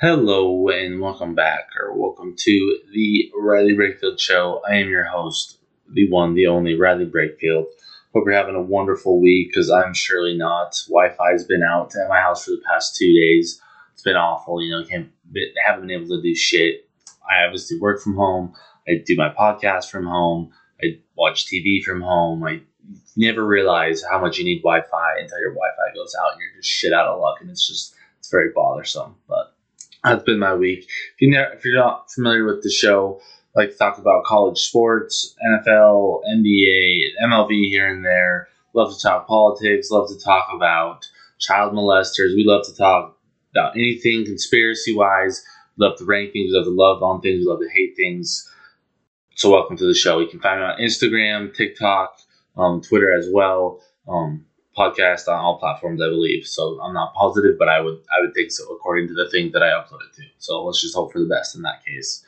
Hello and welcome back, or welcome to the Riley Brakefield Show. I am your host, the one, the only Riley Brakefield. Hope you're having a wonderful week, because I'm surely not. Wi-Fi's been out at my house for the past two days. It's been awful. You know, can't haven't been able to do shit. I obviously work from home. I do my podcast from home. I watch TV from home. I never realize how much you need Wi-Fi until your Wi-Fi goes out and you're just shit out of luck, and it's just it's very bothersome. But that's been my week. If you if you're not familiar with the show, I like to talk about college sports, NFL, NBA, MLB here and there. Love to talk politics. Love to talk about child molesters. We love to talk about anything conspiracy wise. Love to rank things. Love to love on things. We love to hate things. So welcome to the show. You can find me on Instagram, TikTok, um, Twitter as well. Um, podcast on all platforms, I believe. So I'm not positive, but I would I would think so according to the thing that I uploaded to. So let's just hope for the best in that case.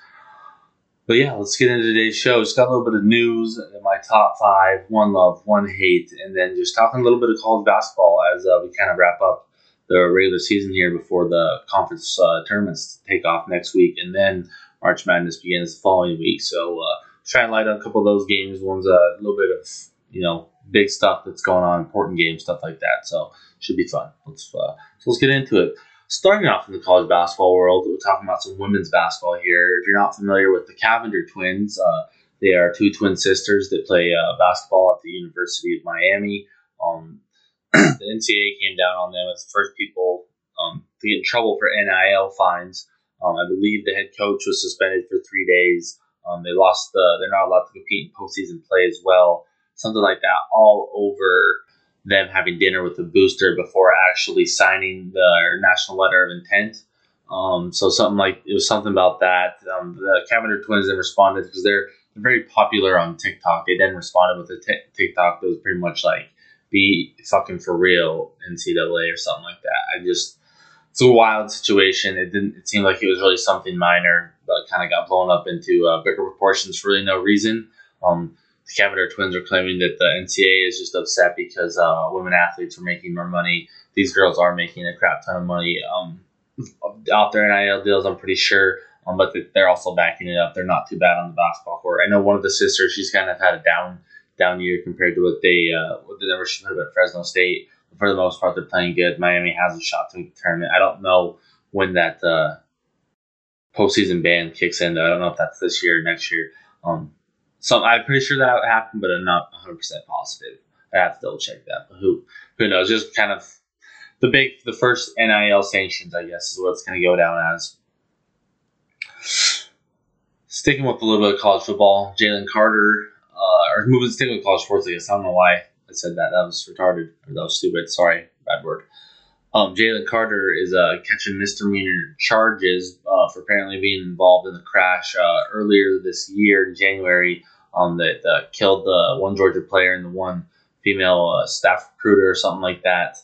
But yeah, let's get into today's show. Just got a little bit of news, in my top five, one love, one hate, and then just talking a little bit of college basketball as uh, we kind of wrap up the regular season here before the conference uh, tournaments take off next week, and then March Madness begins the following week. So uh, try and light on a couple of those games. One's a little bit of you know big stuff that's going on, important games, stuff like that. So should be fun. Let's uh, so let's get into it. Starting off in the college basketball world, we're talking about some women's basketball here. If you're not familiar with the Cavinder twins, uh, they are two twin sisters that play uh, basketball at the University of Miami. Um, the NCAA came down on them as the first people um, to get in trouble for NIL fines. Um, I believe the head coach was suspended for three days. Um, they lost the. They're not allowed to compete in postseason play as well something like that, all over them having dinner with the booster before actually signing the national letter of intent. Um, so something like it was something about that. Um, the Cavinder twins then responded because they're, they're very popular on TikTok. They then responded with a t- TikTok that was pretty much like "Be fucking for real, NCAA" or something like that. I just it's a wild situation. It didn't. It seemed like it was really something minor, but kind of got blown up into uh, bigger proportions for really no reason. Um, the Cavinder twins are claiming that the NCAA is just upset because uh, women athletes are making more money. These girls are making a crap ton of money um, out there in NIL deals, I'm pretty sure. Um, but they're also backing it up. They're not too bad on the basketball court. I know one of the sisters, she's kind of had a down down year compared to what they uh, what the numbers she put up at Fresno State. But for the most part, they're playing good. Miami has a shot to the tournament. I don't know when that uh, postseason ban kicks in. Though. I don't know if that's this year or next year. Um, so I'm pretty sure that happened, but I'm not 100 percent positive. I have to double check that. But who who knows? Just kind of the big the first NIL sanctions, I guess, is what it's going to go down as. Sticking with a little bit of college football, Jalen Carter, uh, or moving sticking with college sports, I guess. I don't know why I said that. That was retarded that was stupid. Sorry, bad word. Um, Jalen Carter is uh, catching misdemeanor charges uh, for apparently being involved in the crash uh, earlier this year in January um, that uh, killed the one Georgia player and the one female uh, staff recruiter or something like that.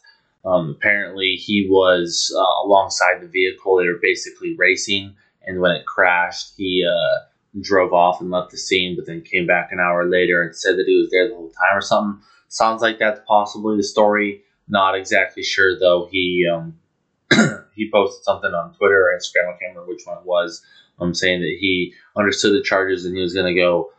Um, apparently, he was uh, alongside the vehicle. They were basically racing, and when it crashed, he drove off and left the scene, but then came back an hour later and said that he was there the whole time or something. Sounds like that's possibly the story. Not exactly sure though. He um, he posted something on Twitter or Instagram. I can't remember which one it was. Um, saying that he understood the charges and he was going to go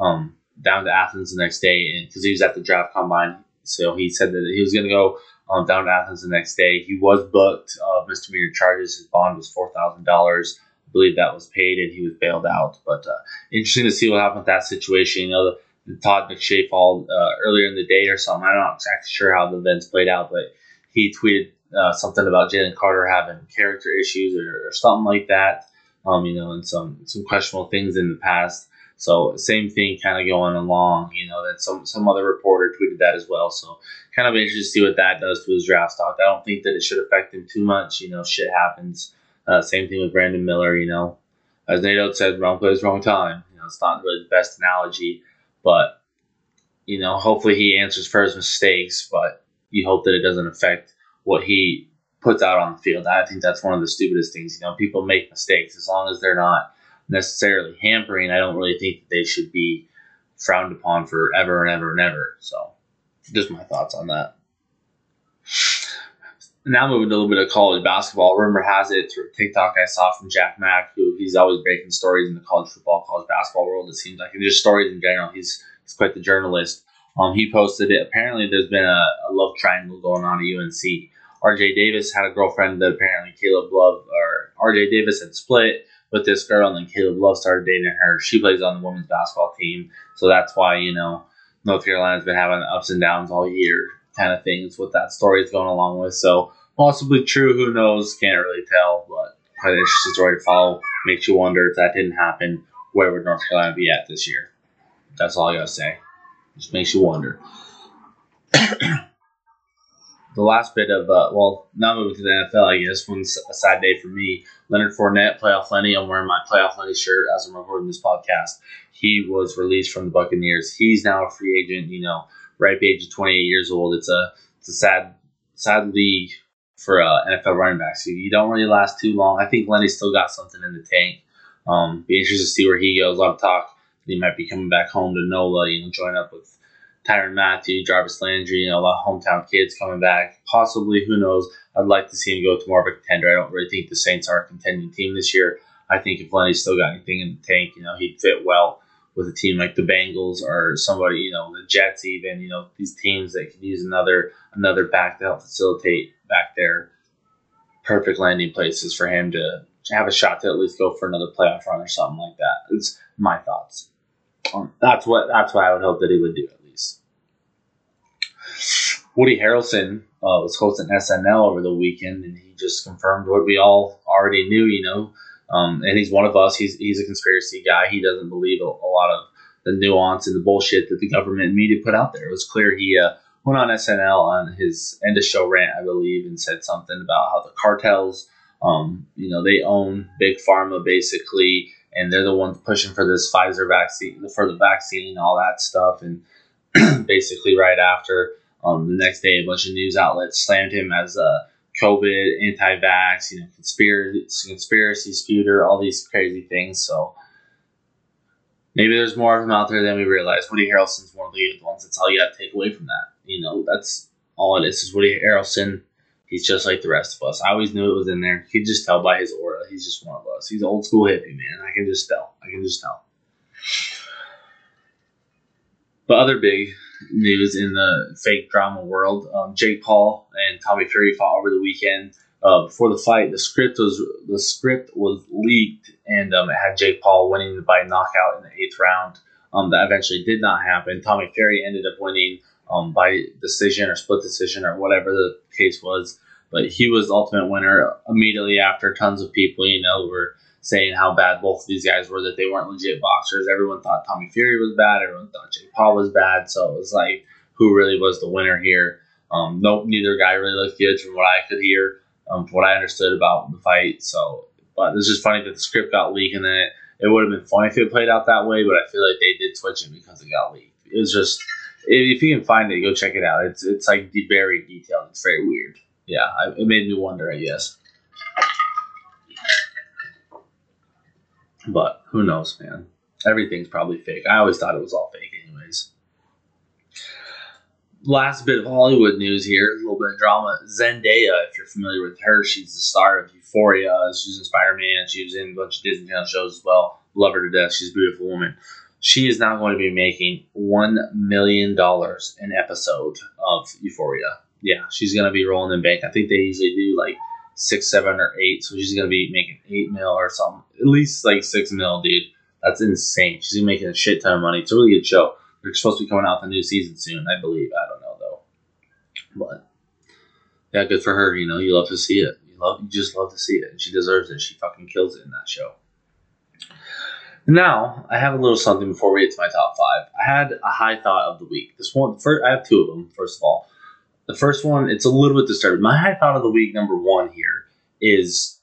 um, down to Athens the next day, because he was at the draft combine, so he said that he was going to go um, down to Athens the next day. He was booked uh, misdemeanor charges. His bond was four thousand dollars. I believe that was paid, and he was bailed out. But uh, interesting to see what happened with that situation. You know, the, Todd McShay fall uh, earlier in the day or something. I'm not exactly sure how the events played out, but he tweeted uh, something about Jalen Carter having character issues or, or something like that. Um, you know, and some some questionable things in the past. So same thing kind of going along. You know, that some some other reporter tweeted that as well. So kind of interested to see what that does to his draft stock. I don't think that it should affect him too much. You know, shit happens. Uh, same thing with Brandon Miller. You know, as Nate said, wrong place, wrong time. You know, it's not really the best analogy. But you know, hopefully he answers for his mistakes. But you hope that it doesn't affect what he puts out on the field. I think that's one of the stupidest things. You know, people make mistakes as long as they're not necessarily hampering. I don't really think that they should be frowned upon forever and ever and ever. So, just my thoughts on that. Now moving to a little bit of college basketball. Rumor has it through TikTok I saw from Jack Mack, who he's always breaking stories in the college football, college basketball world. It seems like, and just stories in general. He's he's quite the journalist. Um, he posted it. Apparently, there's been a, a love triangle going on at UNC. RJ Davis had a girlfriend that apparently Caleb Love or RJ Davis had split with this girl, and then Caleb Love started dating her. She plays on the women's basketball team, so that's why you know North Carolina's been having ups and downs all year, kind of thing things. What that story is going along with, so possibly true. Who knows? Can't really tell, but quite an interesting story to follow. Makes you wonder if that didn't happen, where would North Carolina be at this year? That's all I gotta say. Just makes you wonder. the last bit of uh, well, now moving to the NFL, I guess one's a sad day for me. Leonard Fournette, playoff Lenny. I'm wearing my playoff Lenny shirt as I'm recording this podcast. He was released from the Buccaneers. He's now a free agent. You know, ripe age of 28 years old. It's a it's a sad sad league for uh, NFL running backs. You don't really last too long. I think Lenny's still got something in the tank. Um, be interested to see where he goes. A lot of talk he might be coming back home to NOLA. You know, join up with Tyrann Mathieu, Jarvis Landry, you know, a lot of hometown kids coming back. Possibly, who knows? I'd like to see him go to more of a contender. I don't really think the Saints are a contending team this year. I think if Lenny's still got anything in the tank, you know, he'd fit well with a team like the Bengals or somebody, you know, the Jets even, you know, these teams that can use another another back to help facilitate back there. Perfect landing places for him to have a shot to at least go for another playoff run or something like that. It's my thoughts. Um, that's what that's what I would hope that he would do. At least. Woody Harrelson uh, was hosting SNL over the weekend, and he just confirmed what we all already knew. You know, um, and he's one of us. He's he's a conspiracy guy. He doesn't believe a, a, lot of the nuance and the bullshit that the government media put out there. It was clear he uh, went on SNL on his end of show rant, I believe, and said something about how the cartels, um, you know, they own big pharma basically, and they're the ones pushing for this Pfizer vaccine, for the vaccine, and all that stuff, and basically right after um, the next day, a bunch of news outlets slammed him as a COVID, anti-vax, you know, conspiracy, conspiracy all these crazy things. So maybe there's more of them out there than we realize. Woody Harrelson's one of the ones. That's all you got to take away from that. You know, that's all it is. Is Woody Harrelson? He's just like the rest of us. I always knew it was in there. You could just tell by his aura. He's just one of us. He's an old school hippie man. I can just tell. I can just tell. But other big news in the fake drama world. Um, Jake Paul and Tommy Fury fought over the weekend. Uh, before the fight, the script was the script was leaked, and um, it had Jake Paul winning by knockout in the eighth round. Um, that eventually did not happen. Tommy Fury ended up winning um, by decision or split decision or whatever the case was. But he was the ultimate winner immediately after tons of people, you know, were saying how bad both of these guys were, that they weren't legit boxers. Everyone thought Tommy Fury was bad. Everyone thought Jake Paul was bad. So it was like, who really was the winner here? Um, nope, neither guy really looked good from what I could hear, um, from what I understood about the fight. So, but it's just funny that the script got leaked, and then it, it would have been funny if it played out that way. But I feel like they did switch it because it got leaked. It was just, if you can find it, go check it out. It's it's like very detailed. It's very weird. Yeah, it made me wonder. I guess. But who knows, man? Everything's probably fake. I always thought it was all fake, anyways. Last bit of Hollywood news here, a little bit of drama. Zendaya, if you're familiar with her, she's the star of Euphoria. She's in Spider Man. She was in a bunch of Disney Channel shows as well. Love her to death. She's a beautiful woman. She is now going to be making $1 million an episode of Euphoria. Yeah, she's going to be rolling in bank. I think they usually do like six, seven, or eight. So she's gonna be making eight mil or something. At least like six mil, dude. That's insane. She's making a shit ton of money. It's a really good show. They're supposed to be coming out the new season soon, I believe. I don't know though. But yeah, good for her. You know, you love to see it. You love, you just love to see it, and she deserves it. She fucking kills it in that show. Now, I have a little something before we get to my top five. I had a high thought of the week. This one, first, I have two of them. First of all, the first one, it's a little bit disturbing. My high thought of the week, number one here, is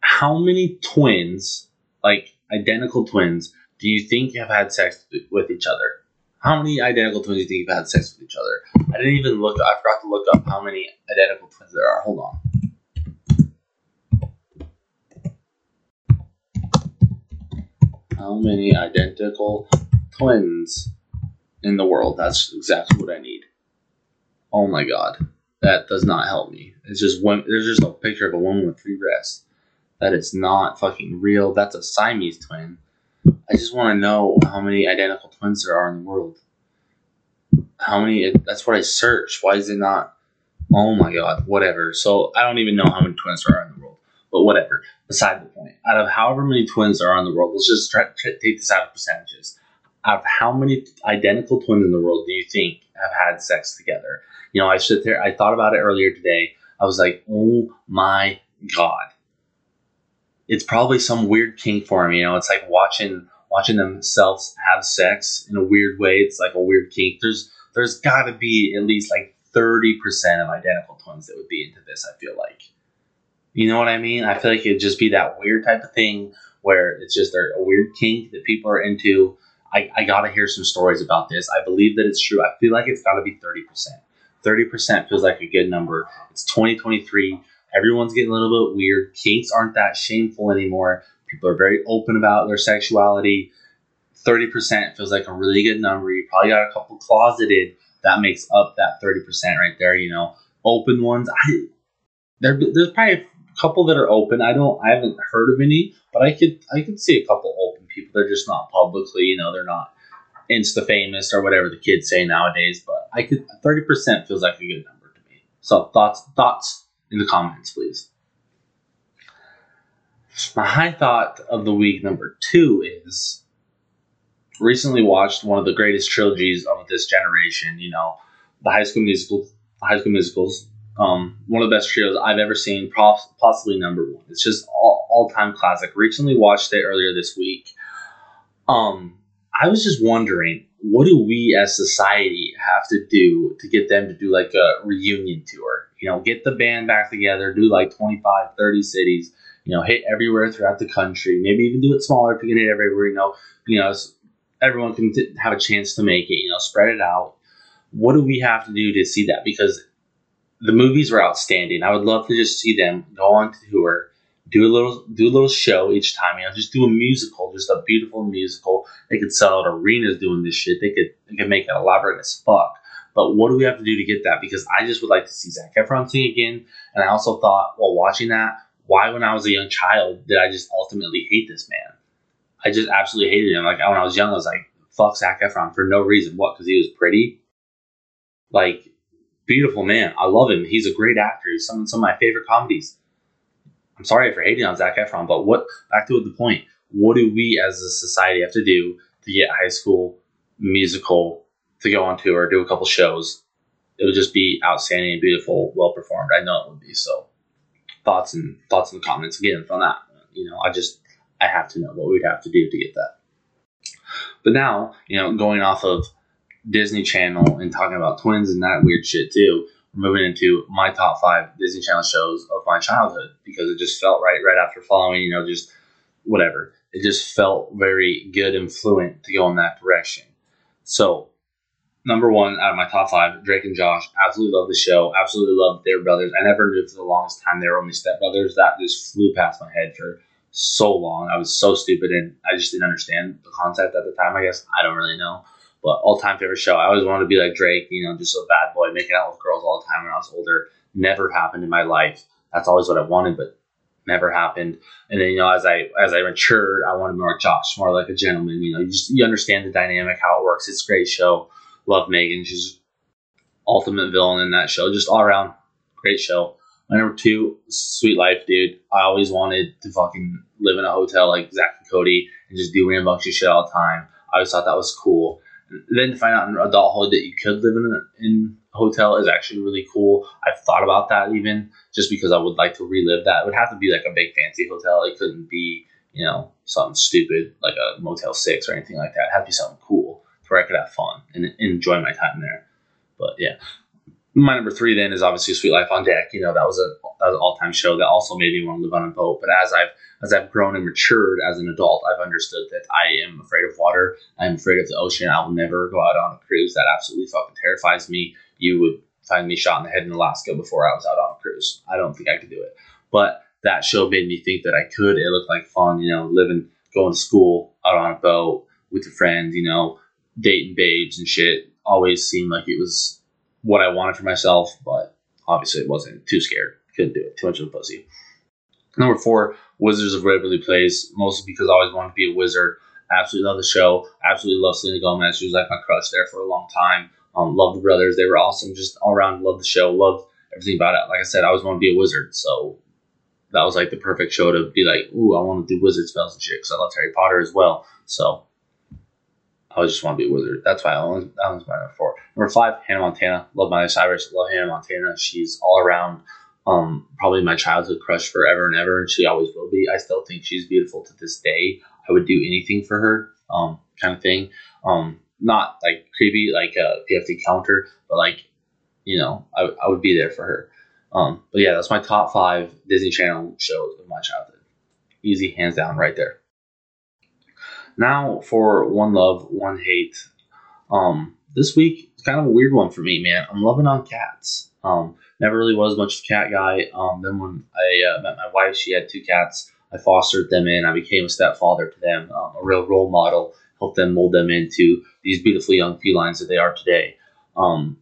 how many twins, like identical twins, do you think have had sex with each other? How many identical twins do you think have had sex with each other? I didn't even look. I forgot to look up how many identical twins there are. Hold on. How many identical twins in the world? That's exactly what I need. Oh my god. that does not help me. It's just one. There's just a picture of a woman with three breasts. That is not fucking real. That's a Siamese twin. I just want to know how many identical twins there are in the world. How many? That's what I searched. Why is it not? Oh my god, whatever. So I don't even know how many twins there are in the world, but whatever. Beside the point. Out of however many twins there are in the world, let's just try, try, take this out of percentages. Out of how many identical twins in the world do you think have had sex together? You know, I sit there. I thought about it earlier today. I was like, oh my god. It's probably some weird kink for him. You know, it's like watching watching themselves have sex in a weird way. It's like a weird kink. There's there's got to be at least like 30% of identical twins that would be into this, I feel like. You know what I mean? I feel like it'd just be that weird type of thing where it's just a weird kink that people are into. I, I got to hear some stories about this. I believe that it's true. I feel like it's got to be 30%. 30% feels like a good number. It's 2023. Everyone's getting a little bit weird. Kinks aren't that shameful anymore. People are very open about their sexuality. 30% feels like a really good number. You probably got a couple closeted. That makes up that 30% right there, you know. Open ones, I there, there's probably a couple that are open. I don't I haven't heard of any, but I could I could see a couple open people. They're just not publicly, you know, they're not insta famous or whatever the kids say nowadays. But I could thirty percent feels like a good number to me. So thoughts thoughts in the comments, please. My high thought of the week number two is recently watched one of the greatest trilogies of this generation. You know, the High School Musical, High School Musicals. Um, one of the best trios I've ever seen, possibly number one. It's just all, all time classic. Recently watched it earlier this week. Um, I was just wondering, what do we as society have to do to get them to do like a reunion tour? You know, get the band back together, do like 25, 30 cities, you know, hit everywhere throughout the country, maybe even do it smaller if you can hit everywhere, you know, you know, everyone can t- have a chance to make it, you know, spread it out. What do we have to do to see that? Because the movies were outstanding. I would love to just see them go on tour do a little do a little show each time. You know, just do a musical, just a beautiful musical. They could sell out arenas doing this shit. They could they could make it elaborate as fuck. But what do we have to do to get that? Because I just would like to see Zac Efron sing again. And I also thought while watching that, why when I was a young child did I just ultimately hate this man? I just absolutely hated him. Like when I was young, I was like, fuck Zac Efron for no reason. What? Because he was pretty. Like beautiful man. I love him. He's a great actor. He's some some of my favorite comedies I'm sorry for hating on Zac Efron, but what back to the point? What do we as a society have to do to get high school musical to go on tour, or do a couple shows? It would just be outstanding and beautiful, well performed. I know it would be. So thoughts and thoughts in the comments again from that. You know, I just I have to know what we'd have to do to get that. But now, you know, going off of Disney Channel and talking about twins and that weird shit too moving into my top five Disney Channel shows of my childhood because it just felt right right after following, you know, just whatever. It just felt very good and fluent to go in that direction. So, number one out of my top five, Drake and Josh. Absolutely love the show. Absolutely love their brothers. I never knew for the longest time they were only stepbrothers. That just flew past my head for so long. I was so stupid and I just didn't understand the concept at the time, I guess. I don't really know. But all time favorite show. I always wanted to be like Drake, you know, just a bad boy, making out with girls all the time when I was older. Never happened in my life. That's always what I wanted, but never happened. And then you know, as I as I matured, I wanted more Josh, more like a gentleman. You know, you just you understand the dynamic, how it works. It's a great show. Love Megan. She's ultimate villain in that show. Just all around great show. My number two, Suite Life, dude. I always wanted to fucking live in a hotel like Zack and Cody and just do rambunctious shit all the time. I always thought that was cool then to find out in adulthood that you could live in a, in a hotel is actually really cool. I've thought about that even just because I would like to relive that. It would have to be like a big fancy hotel. It couldn't be you know something stupid like a Motel Six or anything like that. It had to be something cool where I could have fun and enjoy my time there. But yeah, my number three then is obviously Suite Life on Deck. You know that was a that was an all time show that also made me want to live on a boat. But as I've as I've grown and matured as an adult, I've understood that I am afraid of water. I'm afraid of the ocean. I will never go out on a cruise. That absolutely fucking terrifies me. You would find me shot in the head in Alaska before I was out on a cruise. I don't think I could do it. But that show made me think that I could. It looked like fun, you know, living, going to school out on a boat with a friend, you know, dating babes and shit. Always seemed like it was what I wanted for myself, but obviously it wasn't too scared. Couldn't do it. Too much of a pussy. Number four, Wizards of Waverly Place, mostly because I always wanted to be a wizard. Absolutely love the show. Absolutely love Selena Gomez. She was like my crush there for a long time. Um, love the brothers. They were awesome. Just all around, love the show. Love everything about it. Like I said, I always wanted to be a wizard. So that was like the perfect show to be like, ooh, I want to do wizard spells and shit because I love Harry Potter as well. So I just want to be a wizard. That's why I was, that was my number four. Number five, Hannah Montana. Love Miley Cyrus. Love Hannah Montana. She's all around um, probably my childhood crush forever and ever, and she always will be. I still think she's beautiful to this day. I would do anything for her, um, kind of thing. Um, not like creepy, like a PFT Commenter, but like, you know, I, I would be there for her. Um, but yeah, that's my top five Disney Channel shows of my childhood. Easy, hands down, right there. Now for One Love, One Hate. Um, this week is kind of a weird one for me, man. I'm loving on cats. Um, never really was much of a cat guy. Um, then when I uh, met my wife, she had two cats. I fostered them in. I became a stepfather to them, um, a real role model, helped them mold them into these beautiful young felines that they are today. Um,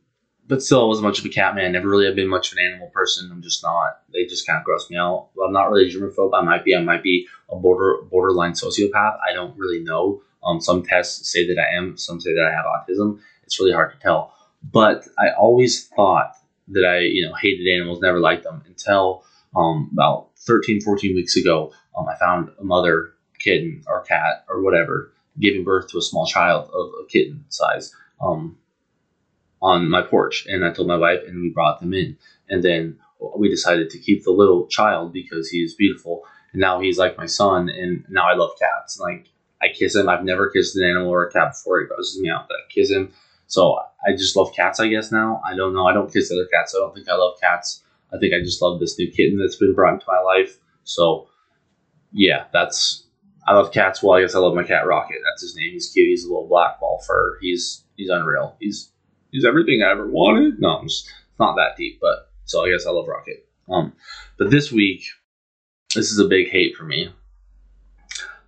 but still, I wasn't much of a cat man. Never really have been much of an animal person. I'm just not. They just kind of gross me out. I'm not really a germaphobe. I might be. I might be a border borderline sociopath. I don't really know. Um, some tests say that I am. Some say that I have autism. It's really hard to tell. But I always thought that I, you know, hated animals, never liked them until um, about 13, 14 weeks ago. Um, I found a mother kitten or cat or whatever giving birth to a small child of a kitten size um, on my porch. And I told my wife, and we brought them in. And then we decided to keep the little child because he is beautiful. And now he's like my son. And now I love cats. Like, I kiss him. I've never kissed an animal or a cat before. He grosses me out, but I kiss him. So I just love cats, I guess, now. I don't know. I don't kiss other cats. I don't think I love cats. I think I just love this new kitten that's been brought into my life. So, yeah, that's. I love cats. Well, I guess I love my cat Rocket. That's his name. He's cute. He's a little black ball fur. He's he's unreal. He's he's everything I ever wanted. No, it's not that deep, but so I guess I love Rocket. Um, but this week, this is a big hate for me.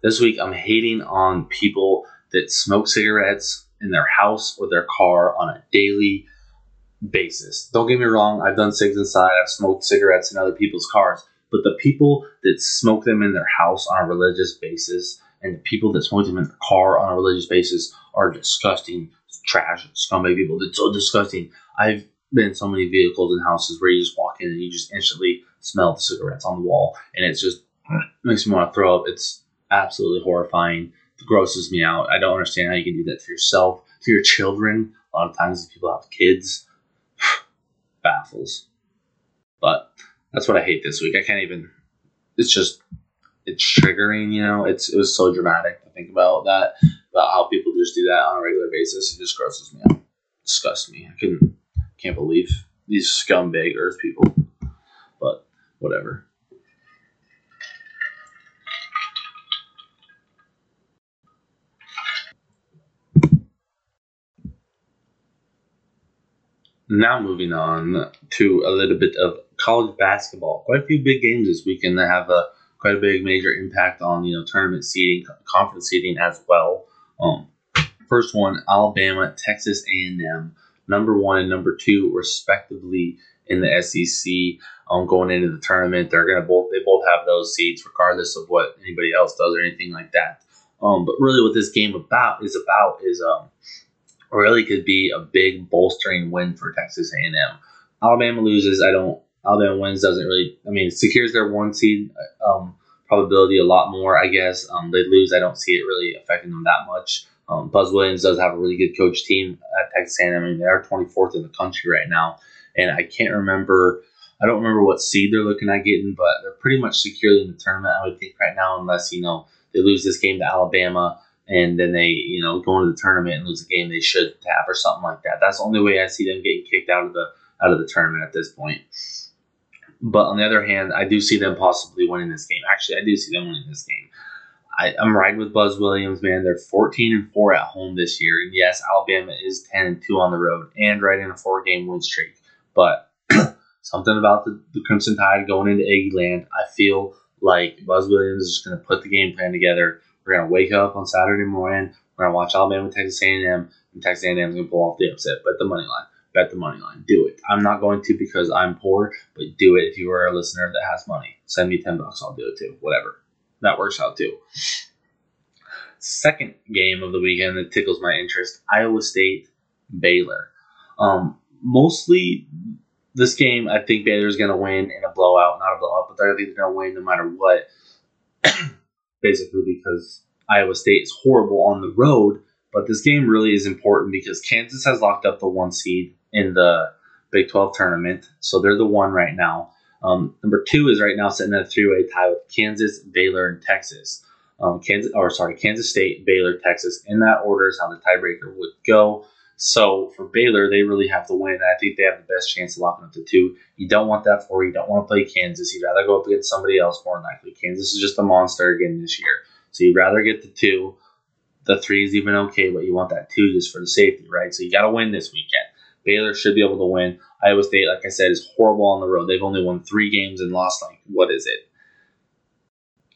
This week, I'm hating on people that smoke cigarettes in their house or their car on a daily basis. Don't get me wrong, I've done cigs inside, I've smoked cigarettes in other people's cars, but the people that smoke them in their house on a religious basis and the people that smoke them in their car on a religious basis are disgusting, trash, scumbag people. It's so disgusting. I've been in so many vehicles and houses where you just walk in and you just instantly smell the cigarettes on the wall, and it's just makes me want to throw up. It's absolutely horrifying grosses me out. I don't understand how you can do that to yourself, to your children. A lot of times, people have kids, baffles. But that's what I hate this week. I can't even. It's just it's triggering. You know, it's it was so dramatic to think about that about how people just do that on a regular basis. It just grosses me out, disgusts me. I couldn't can't believe these scumbag Earth people. But whatever. Now moving on to a little bit of college basketball. Quite a few big games this weekend that have a quite a big major impact on you know tournament seeding, conference seeding as well. Um, first one, Alabama, Texas A&M, number one and number two respectively in the SEC. Um, going into the tournament, they're gonna both they both have those seeds regardless of what anybody else does or anything like that. Um, but really, what this game about is about is um, really could be a big bolstering win for Texas A&M. Alabama loses. I don't. Alabama wins doesn't really. I mean, secures their one seed um, probability a lot more. I guess um, they lose. I don't see it really affecting them that much. Um, Buzz Williams does have a really good coach team at Texas A&M. I mean, they are 24th in the country right now, and I can't remember. I don't remember what seed they're looking at getting, but they're pretty much securely in the tournament. I would think right now, unless you know they lose this game to Alabama and then they, you know, go into the tournament and lose a game they should have or something like that. That's the only way I see them getting kicked out of the out of the tournament at this point. But on the other hand, I do see them possibly winning this game. Actually, I do see them winning this game. I, am riding with Buzz Williams, man. They're 14 and 4 at home this year. And yes, Alabama is 10 and 2 on the road and riding a four game win streak. But something about the, the Crimson Tide going into Aggie Land, I feel like Buzz Williams is just going to put the game plan together we're gonna wake up on Saturday morning. We're gonna watch Alabama, Texas A&M, and Texas A&M is gonna pull off the upset, but the money line. Bet the money line. Do it. I'm not going to because I'm poor, but do it if you are a listener that has money. Send me 10 bucks, I'll do it too. Whatever. That works out too. Second game of the weekend that tickles my interest Iowa State, Baylor. Um, mostly this game, I think Baylor's going to win in a blowout, not a blowout, but they're going to win no matter what. Basically, because Iowa State is horrible on the road, but this game really is important because Kansas has locked up the one seed in the Big 12 tournament, so they're the one right now. Um, number two is right now sitting at a three-way tie with Kansas, Baylor, and Texas. Um, Kansas, or sorry, Kansas State, Baylor, Texas. In that order is how the tiebreaker would go. So for Baylor, they really have to win. I think they have the best chance of locking up the two. You don't want that for you don't want to play Kansas. You'd rather go up against somebody else more likely. Kansas is just a monster again this year. So you'd rather get the two. The three is even okay, but you want that two just for the safety, right? So you got to win this weekend. Baylor should be able to win. Iowa State, like I said, is horrible on the road. They've only won three games and lost like what is it?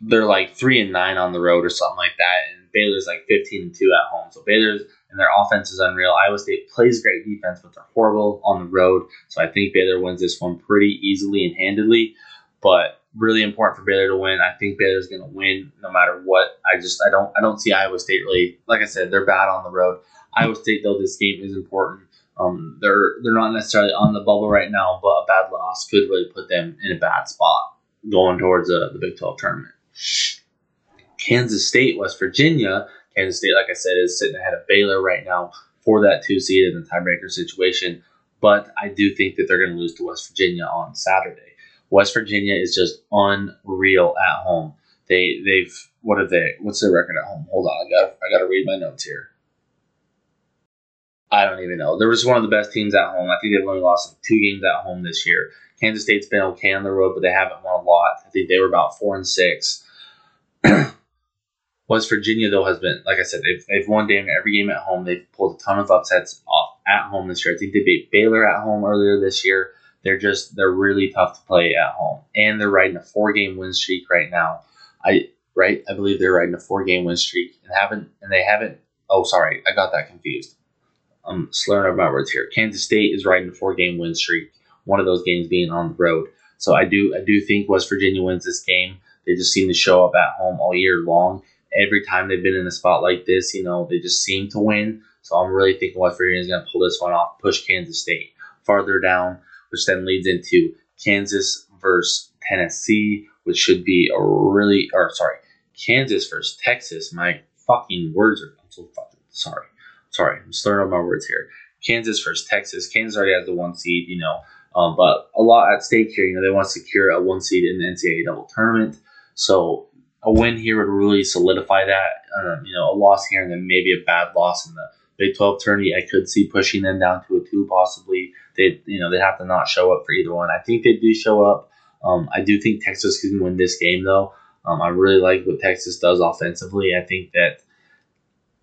They're like three and nine on the road or something like that, and Baylor's like fifteen and two at home. So Baylor's and their offense is unreal. Iowa State plays great defense, but they're horrible on the road. So I think Baylor wins this one pretty easily and handedly. But really important for Baylor to win. I think Baylor's going to win no matter what. I just I don't I don't see Iowa State really. Like I said, they're bad on the road. Iowa State though this game is important. Um, they're they're not necessarily on the bubble right now, but a bad loss could really put them in a bad spot going towards uh, the Big 12 tournament. Kansas State, West Virginia. Kansas State, like I said, is sitting ahead of Baylor right now for that two seed in the tiebreaker situation. But I do think that they're going to lose to West Virginia on Saturday. West Virginia is just unreal at home. They they've what are they? What's their record at home? Hold on, I got I got to read my notes here. I don't even know. They're just one of the best teams at home. I think they've only lost two games at home this year. Kansas State's been okay on the road, but they haven't won a lot. I think they were about four and six. West Virginia though has been, like I said, they've they've won damn every game at home. They've pulled a ton of upsets off at home this year. I think they beat Baylor at home earlier this year. They're just they're really tough to play at home, and they're riding a four game win streak right now. I right, I believe they're riding a four game win streak and haven't and they haven't. Oh, sorry, I got that confused. I'm slurring my words here. Kansas State is riding a four game win streak. One of those games being on the road. So I do I do think West Virginia wins this game. They just seem to show up at home all year long. Every time they've been in a spot like this, you know, they just seem to win. So I'm really thinking West Virginia is going to pull this one off, push Kansas State farther down, which then leads into Kansas versus Tennessee, which should be a really, or sorry, Kansas versus Texas. My fucking words are, I'm so fucking sorry. Sorry, I'm slurring on my words here. Kansas versus Texas. Kansas already has the one seed, you know, um, but a lot at stake here. You know, they want to secure a one seed in the NCAA double tournament. So a win here would really solidify that. Um, you know, a loss here and then maybe a bad loss in the Big 12 tourney, I could see pushing them down to a two possibly. They, you know, they'd have to not show up for either one. I think they do show up. Um, I do think Texas can win this game though. Um, I really like what Texas does offensively. I think that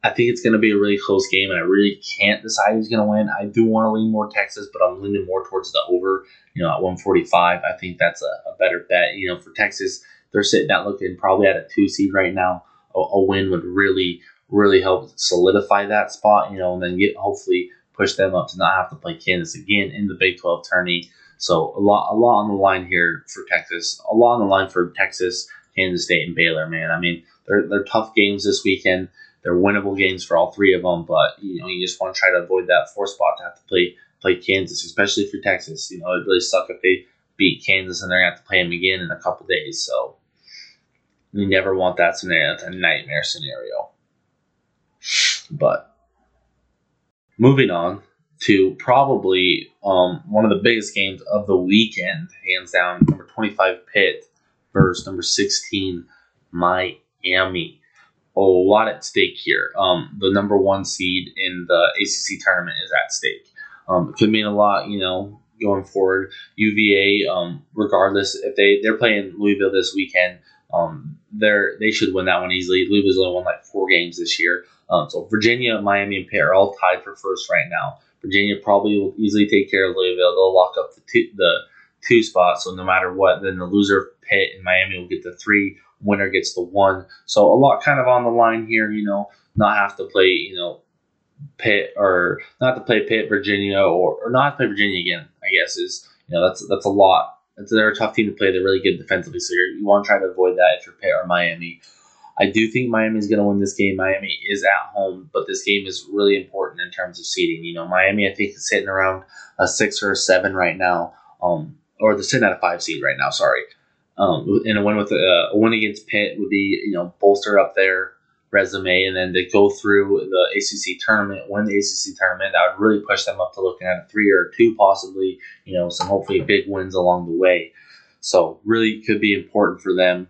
I think it's going to be a really close game, and I really can't decide who's going to win. I do want to lean more Texas, but I'm leaning more towards the over. You know, at 145, I think that's a, a better bet. You know, for Texas, they're sitting at looking probably at a two seed right now. A, a, win would really, really help solidify that spot. You know, and then get hopefully push them up to not have to play Kansas again in the Big 12 tourney. So a lot, a lot on the line here for Texas. A lot on the line for Texas, Kansas State, and Baylor. Man, I mean, they're they're tough games this weekend they're winnable games for all three of them, but you know you just want to try to avoid that four spot to have to play play Kansas, especially for Texas. You know it really suck if they beat Kansas and they're gonna have to play them again in a couple days. So you never want that scenario. It's a nightmare scenario. But moving on to probably um, one of the biggest games of the weekend, hands down, number 25 Pitt versus number 16 Miami a lot at stake here. Um, the number one seed in the ACC tournament is at stake. Um, it could mean a lot, you know, going forward. UVA, um, regardless if they they're playing Louisville this weekend, um, they're they should win that one easily. Louisville's only won like four games this year. Um, so Virginia, Miami, and Pitt are all tied for first right now. Virginia probably will easily take care of Louisville. They'll lock up the two, the two spots. So no matter what, then the loser Pitt and Miami will get the three winner gets the one. So a lot kind of on the line here, you know, not have to play, you know, Pitt or not to play Pitt, Virginia, or, or not play Virginia again. I guess is you know that's that's a lot. It's, they're a tough team to play. They're really good defensively, so you want to try to avoid that if you're Pitt or Miami. I do think Miami is going to win this game. Miami is at home, but this game is really important in terms of seeding. You know, Miami I think is sitting around a six or a seven right now, um, or they're sitting at a five seed right now. Sorry, um, and a win with a, a win against Pitt would be you know bolster up their resume, and then to go through the ACC tournament, win the ACC tournament, that would really push them up to looking at a three or two, possibly you know some hopefully big wins along the way. So really could be important for them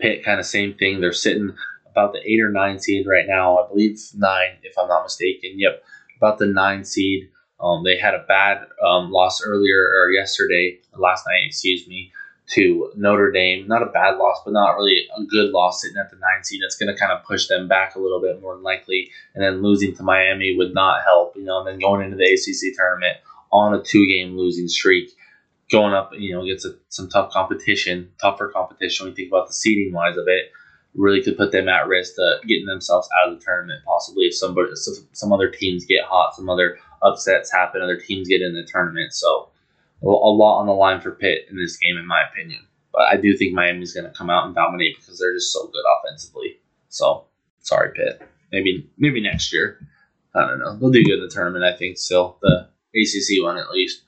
Pitt, kind of same thing. They're sitting about the eight or nine seed right now. I believe nine, if I'm not mistaken. Yep, about the nine seed. Um, they had a bad um, loss earlier or yesterday, last night, excuse me, to Notre Dame. Not a bad loss, but not really a good loss sitting at the nine seed. That's going to kind of push them back a little bit more than likely. And then losing to Miami would not help, you know, and then going into the ACC tournament on a two game losing streak going up, you know, gets a, some tough competition, tougher competition. When you think about the seeding wise of it, really could put them at risk to getting themselves out of the tournament. Possibly if somebody, some other teams get hot, some other upsets happen, other teams get in the tournament. So a lot on the line for Pitt in this game, in my opinion. But I do think Miami's going to come out and dominate because they're just so good offensively. So sorry, Pitt. Maybe maybe next year. I don't know. They'll do good in the tournament. I think still the ACC one at least.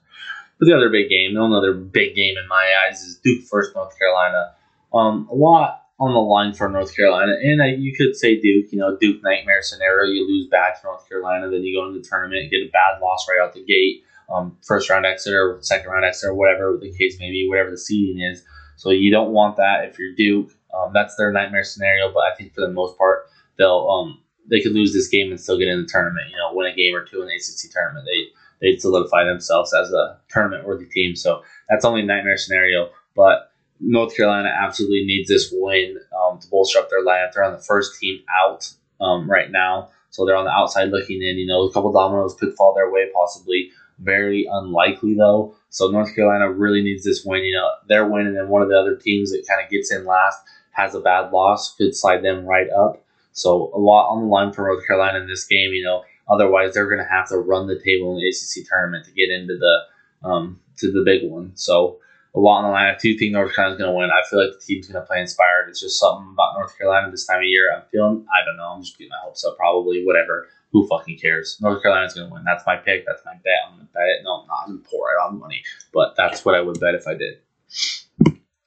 But the other big game, another big game in my eyes is Duke versus North Carolina. Um, a lot on the line for North Carolina, and uh, you could say Duke. You know, Duke nightmare scenario. You lose bad to North Carolina, then you go into the tournament, get a bad loss right out the gate. Um, first round exit or second round exit or whatever the case may be, whatever the seeding is. So you don't want that if you're Duke. Um, that's their nightmare scenario. But I think for the most part, they'll um, they could lose this game and still get in the tournament. You know, win a game or two in the ACC tournament. They they solidify themselves as a tournament worthy team. So that's only a nightmare scenario. But North Carolina absolutely needs this win um, to bolster up their lineup. They're on the first team out um, right now. So they're on the outside looking in. You know, a couple dominoes could fall their way, possibly. Very unlikely, though. So North Carolina really needs this win. You know, their win, and then one of the other teams that kind of gets in last has a bad loss, could slide them right up. So a lot on the line for North Carolina in this game. You know, Otherwise, they're going to have to run the table in the ACC tournament to get into the um, to the big one. So a lot on the line. I do think North Carolina's going to win. I feel like the team's going to play inspired. It's just something about North Carolina this time of year. I'm feeling. I don't know. I'm just getting my hopes up. Probably whatever. Who fucking cares? North Carolina's going to win. That's my pick. That's my bet. I'm going to bet it. No, I'm not. I'm poor. I money, but that's what I would bet if I did.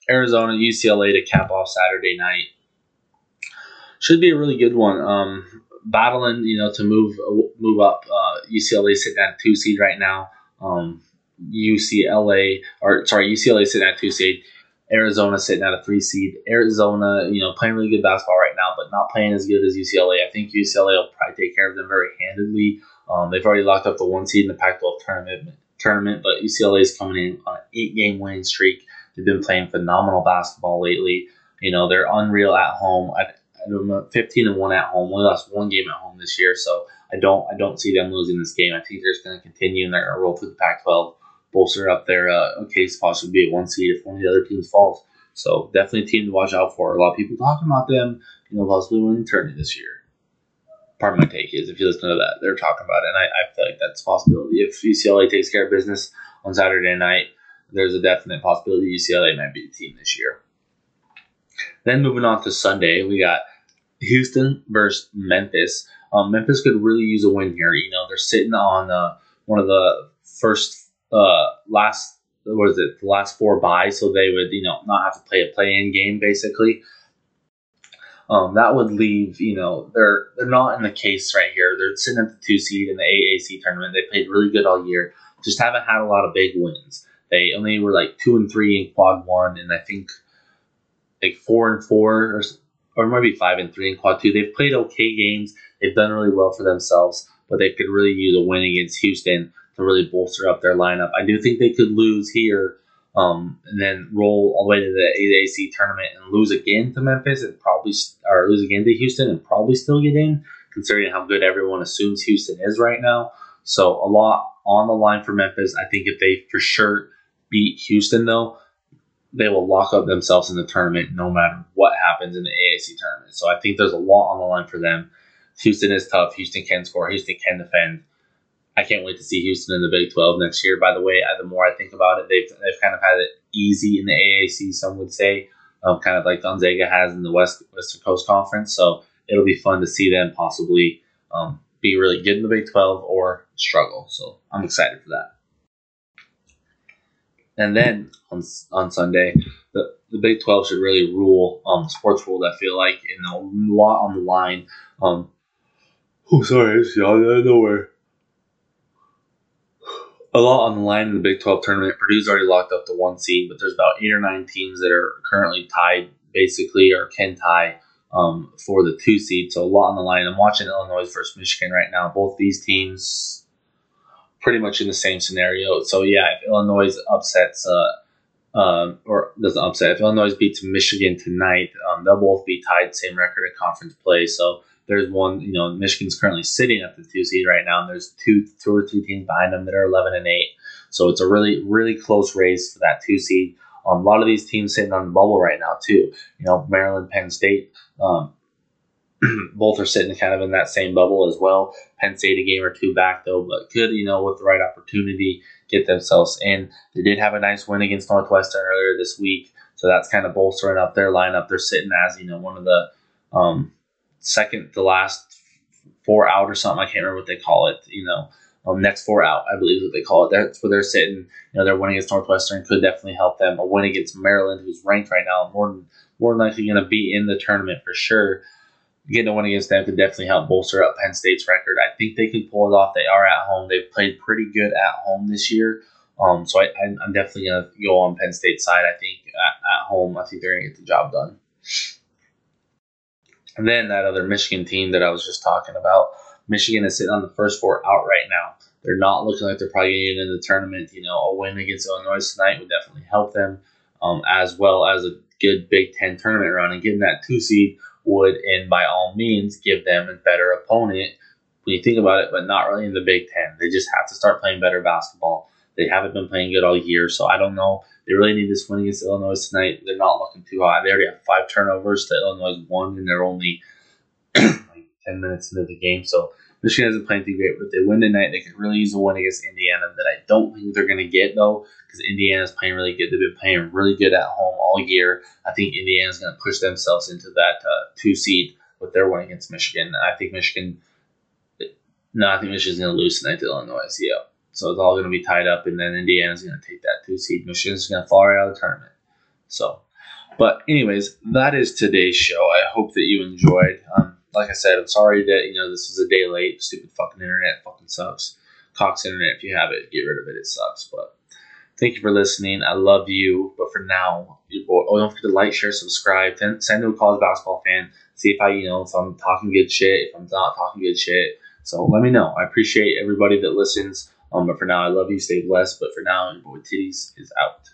Arizona, UCLA to cap off Saturday night. Should be a really good one. Um, battling, you know, to move move up. Uh, UCLA sitting at two seed right now. Um, UCLA or sorry, UCLA sitting at two seed. Arizona sitting at a three seed. Arizona, you know, playing really good basketball right now, but not playing as good as UCLA. I think UCLA will probably take care of them very handedly. Um, they've already locked up the one seed in the Pac-12 tournament. Tournament, but UCLA is coming in on an eight-game winning streak. They've been playing phenomenal basketball lately. You know, they're unreal at home. I, I don't know, 15 and one at home. We lost one game at home this year, so I don't I don't see them losing this game. I think they're just going to continue and they're going to roll through the Pac-12, bolster up their uh, case possibly be a one seed if one of the other teams falls. So definitely a team to watch out for. A lot of people talking about them, you know, possibly winning the tournament this year. Part of my take is if you listen to that, they're talking about it, and I, I feel like that's a possibility. If UCLA takes care of business on Saturday night, there's a definite possibility UCLA might be the team this year. Then moving on to Sunday, we got Houston versus Memphis. Um, Memphis could really use a win here. You know, they're sitting on uh, one of the first, uh, last, what is it, the last four buys, so they would, you know, not have to play a play-in game basically. Um, that would leave, you know, they're they're not in the case right here. They're sitting at the two seed in the AAC tournament. They played really good all year, just haven't had a lot of big wins. They only were like two and three in quad one, and I think like four and four or or maybe five and three in quad two. They've played okay games. They've done really well for themselves, but they could really use a win against Houston to really bolster up their lineup. I do think they could lose here, um, and then roll all the way to the AAC tournament and lose again to Memphis and probably or lose again to Houston and probably still get in, considering how good everyone assumes Houston is right now. So a lot on the line for Memphis. I think if they for sure beat Houston though, they will lock up themselves in the tournament no matter what happens in the AAC tournament. So I think there's a lot on the line for them. Houston is tough. Houston can score. Houston can defend. I can't wait to see Houston in the Big 12 next year. By the way, the more I think about it, they've, they've kind of had it easy in the AAC, some would say, um, kind of like Gonzaga has in the West Western Coast Conference. So it'll be fun to see them possibly um, be really good in the Big 12 or struggle. So I'm excited for that. And then on, on Sunday, the, the Big 12 should really rule um, the sports world, I feel like, and a lot on the line. Um, oh, sorry, it's out of nowhere a lot on the line in the Big 12 tournament. Purdue's already locked up the one seed, but there's about eight or nine teams that are currently tied, basically, or can tie um, for the two seed. So a lot on the line. I'm watching Illinois versus Michigan right now. Both these teams pretty much in the same scenario. So yeah, if Illinois upsets uh, um, or doesn't upset, if Illinois beats Michigan tonight, um, they'll both be tied, same record in conference play. So there's one, you know, Michigan's currently sitting at the two seed right now, and there's two, two or three teams behind them that are 11 and 8. So it's a really, really close race for that two seed. Um, a lot of these teams sitting on the bubble right now too. You know, Maryland, Penn State, um, both are sitting kind of in that same bubble as well. Penn State a game or two back though, but could you know with the right opportunity get themselves in. They did have a nice win against Northwestern earlier this week, so that's kind of bolstering up their lineup. They're sitting as you know one of the um, second to last four out or something. I can't remember what they call it. You know, um, next four out, I believe is what they call it. That's where they're sitting. You know, their win against Northwestern could definitely help them. A win against Maryland, who's ranked right now, more than more than likely going to be in the tournament for sure. Getting a win against them could definitely help bolster up Penn State's record. I think they can pull it off. They are at home. They've played pretty good at home this year. Um, so I, am definitely going to go on Penn State's side. I think at, at home, I think they're going to get the job done. And then that other Michigan team that I was just talking about, Michigan is sitting on the first four out right now. They're not looking like they're probably getting in the tournament. You know, a win against Illinois tonight would definitely help them, um, as well as a good Big Ten tournament run. And getting that two seed would, and by all means, give them a better opponent when you think about it, but not really in the Big Ten. They just have to start playing better basketball. They haven't been playing good all year, so I don't know. They really need this win against Illinois tonight. They're not looking too hot. They already have five turnovers to Illinois one, and they're only like ten minutes into the game. So Michigan isn't playing too great, but if they win tonight, they could really use a win against Indiana that I don't think they're going to get though, because Indiana's playing really good. They've been playing really good at home all year. I think Indiana's going to push themselves into that uh, two seed with their win against Michigan. I think Michigan. No, I think Michigan's going to lose tonight to Illinois. Yeah. So it's all going to be tied up, and then Indiana's going to take that two seed. Michigan's going to fall right out of the tournament. So, but anyways, that is today's show. I hope that you enjoyed. Um, like I said, I'm sorry that you know this was a day late. Stupid fucking internet fucking sucks. Cox internet, if you have it, get rid of it. It sucks. But thank you for listening. I love you. But for now, oh, don't forget to like, share, subscribe. Send to a college basketball fan. See if I, you know, if I'm talking good shit, if I'm not talking good shit. So let me know. I appreciate everybody that listens. Um, but for now, I love you. Stay blessed. But for now, your boy Titties is out.